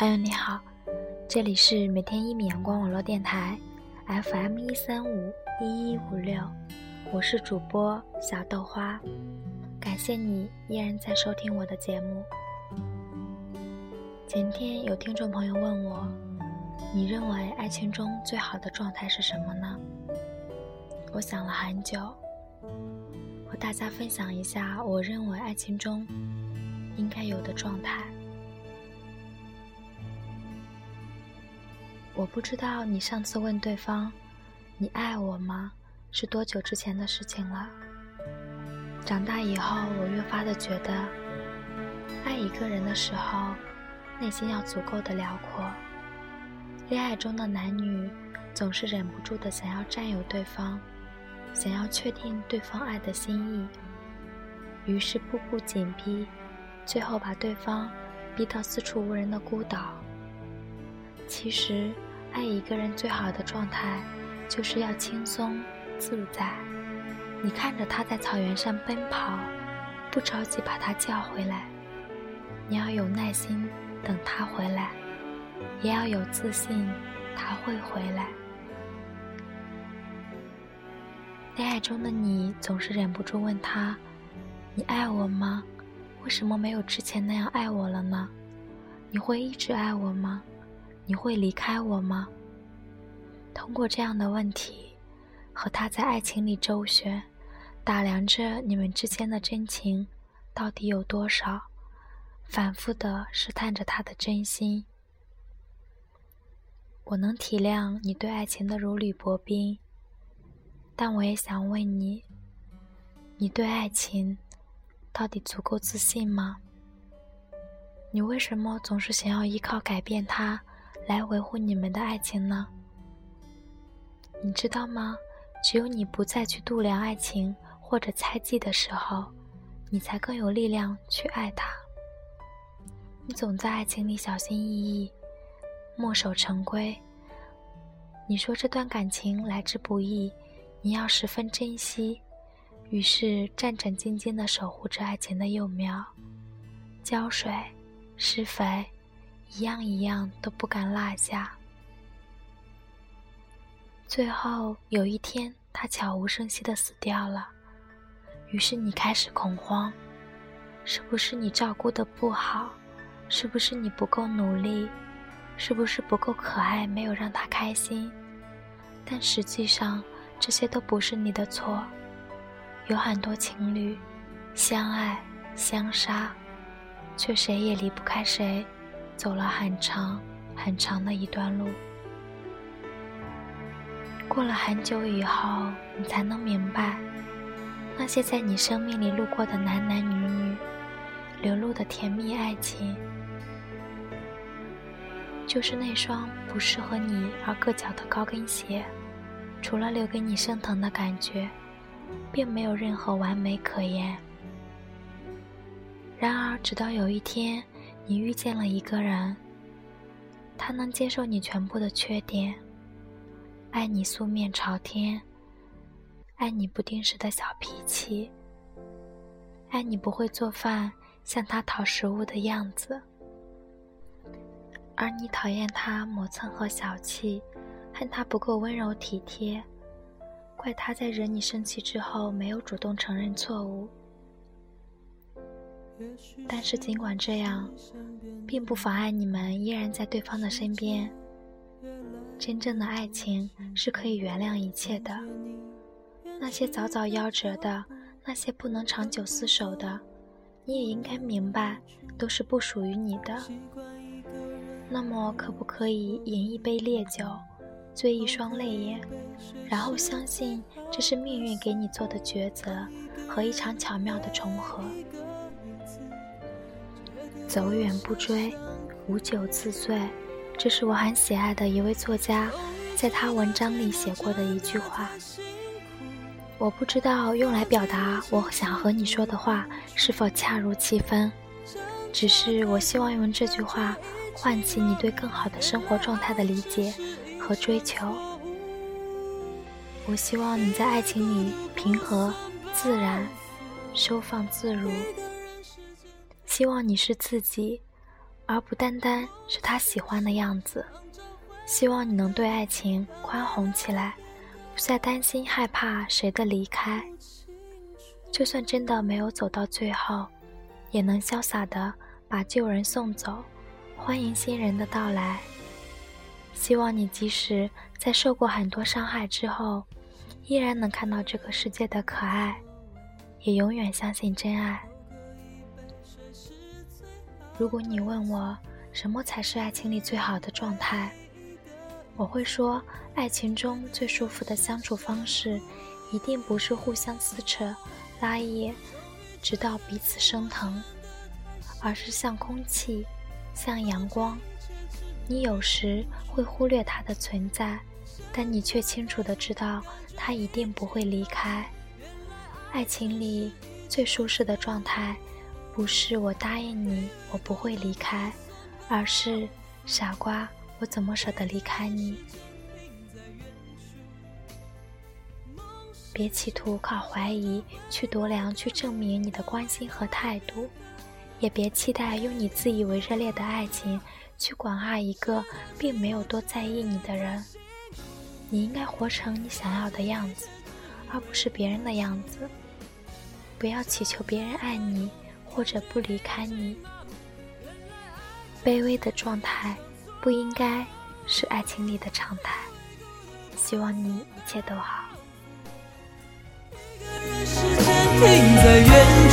朋友你好，这里是每天一米阳光网络电台，FM 一三五一一五六，我是主播小豆花，感谢你依然在收听我的节目。前天有听众朋友问我，你认为爱情中最好的状态是什么呢？我想了很久，和大家分享一下我认为爱情中应该有的状态。我不知道你上次问对方“你爱我吗”是多久之前的事情了。长大以后，我越发的觉得，爱一个人的时候，内心要足够的辽阔。恋爱中的男女总是忍不住的想要占有对方，想要确定对方爱的心意，于是步步紧逼，最后把对方逼到四处无人的孤岛。其实。爱一个人最好的状态，就是要轻松自在。你看着他在草原上奔跑，不着急把他叫回来。你要有耐心等他回来，也要有自信他会回来。恋爱中的你总是忍不住问他：“你爱我吗？为什么没有之前那样爱我了呢？你会一直爱我吗？”你会离开我吗？通过这样的问题，和他在爱情里周旋，打量着你们之间的真情到底有多少，反复的试探着他的真心。我能体谅你对爱情的如履薄冰，但我也想问你：你对爱情到底足够自信吗？你为什么总是想要依靠改变他？来维护你们的爱情呢？你知道吗？只有你不再去度量爱情或者猜忌的时候，你才更有力量去爱他。你总在爱情里小心翼翼，墨守成规。你说这段感情来之不易，你要十分珍惜，于是战战兢兢地守护着爱情的幼苗，浇水，施肥。一样一样都不敢落下。最后有一天，他悄无声息的死掉了。于是你开始恐慌：是不是你照顾的不好？是不是你不够努力？是不是不够可爱，没有让他开心？但实际上，这些都不是你的错。有很多情侣相爱相杀，却谁也离不开谁。走了很长很长的一段路，过了很久以后，你才能明白，那些在你生命里路过的男男女女，流露的甜蜜爱情，就是那双不适合你而硌脚的高跟鞋，除了留给你生疼的感觉，并没有任何完美可言。然而，直到有一天。你遇见了一个人，他能接受你全部的缺点，爱你素面朝天，爱你不定时的小脾气，爱你不会做饭向他讨食物的样子，而你讨厌他磨蹭和小气，恨他不够温柔体贴，怪他在惹你生气之后没有主动承认错误。但是，尽管这样，并不妨碍你们依然在对方的身边。真正的爱情是可以原谅一切的。那些早早夭折的，那些不能长久厮守的，你也应该明白，都是不属于你的。那么，可不可以饮一杯烈酒，醉一双泪眼，然后相信这是命运给你做的抉择和一场巧妙的重合？走远不追，无酒自醉，这是我很喜爱的一位作家在他文章里写过的一句话。我不知道用来表达我想和你说的话是否恰如其分，只是我希望用这句话唤起你对更好的生活状态的理解和追求。我希望你在爱情里平和、自然、收放自如。希望你是自己，而不单单是他喜欢的样子。希望你能对爱情宽宏起来，不再担心害怕谁的离开。就算真的没有走到最后，也能潇洒的把旧人送走，欢迎新人的到来。希望你即使在受过很多伤害之后，依然能看到这个世界的可爱，也永远相信真爱。如果你问我什么才是爱情里最好的状态，我会说，爱情中最舒服的相处方式，一定不是互相撕扯。拉曳，直到彼此生疼，而是像空气，像阳光。你有时会忽略它的存在，但你却清楚的知道，它一定不会离开。爱情里最舒适的状态，不是我答应你我不会离开，而是傻瓜，我怎么舍得离开你？别企图靠怀疑去度量，去证明你的关心和态度；也别期待用你自以为热烈的爱情去广爱一个并没有多在意你的人。你应该活成你想要的样子，而不是别人的样子。不要祈求别人爱你或者不离开你。卑微的状态不应该是爱情里的常态。希望你一切都好。停在原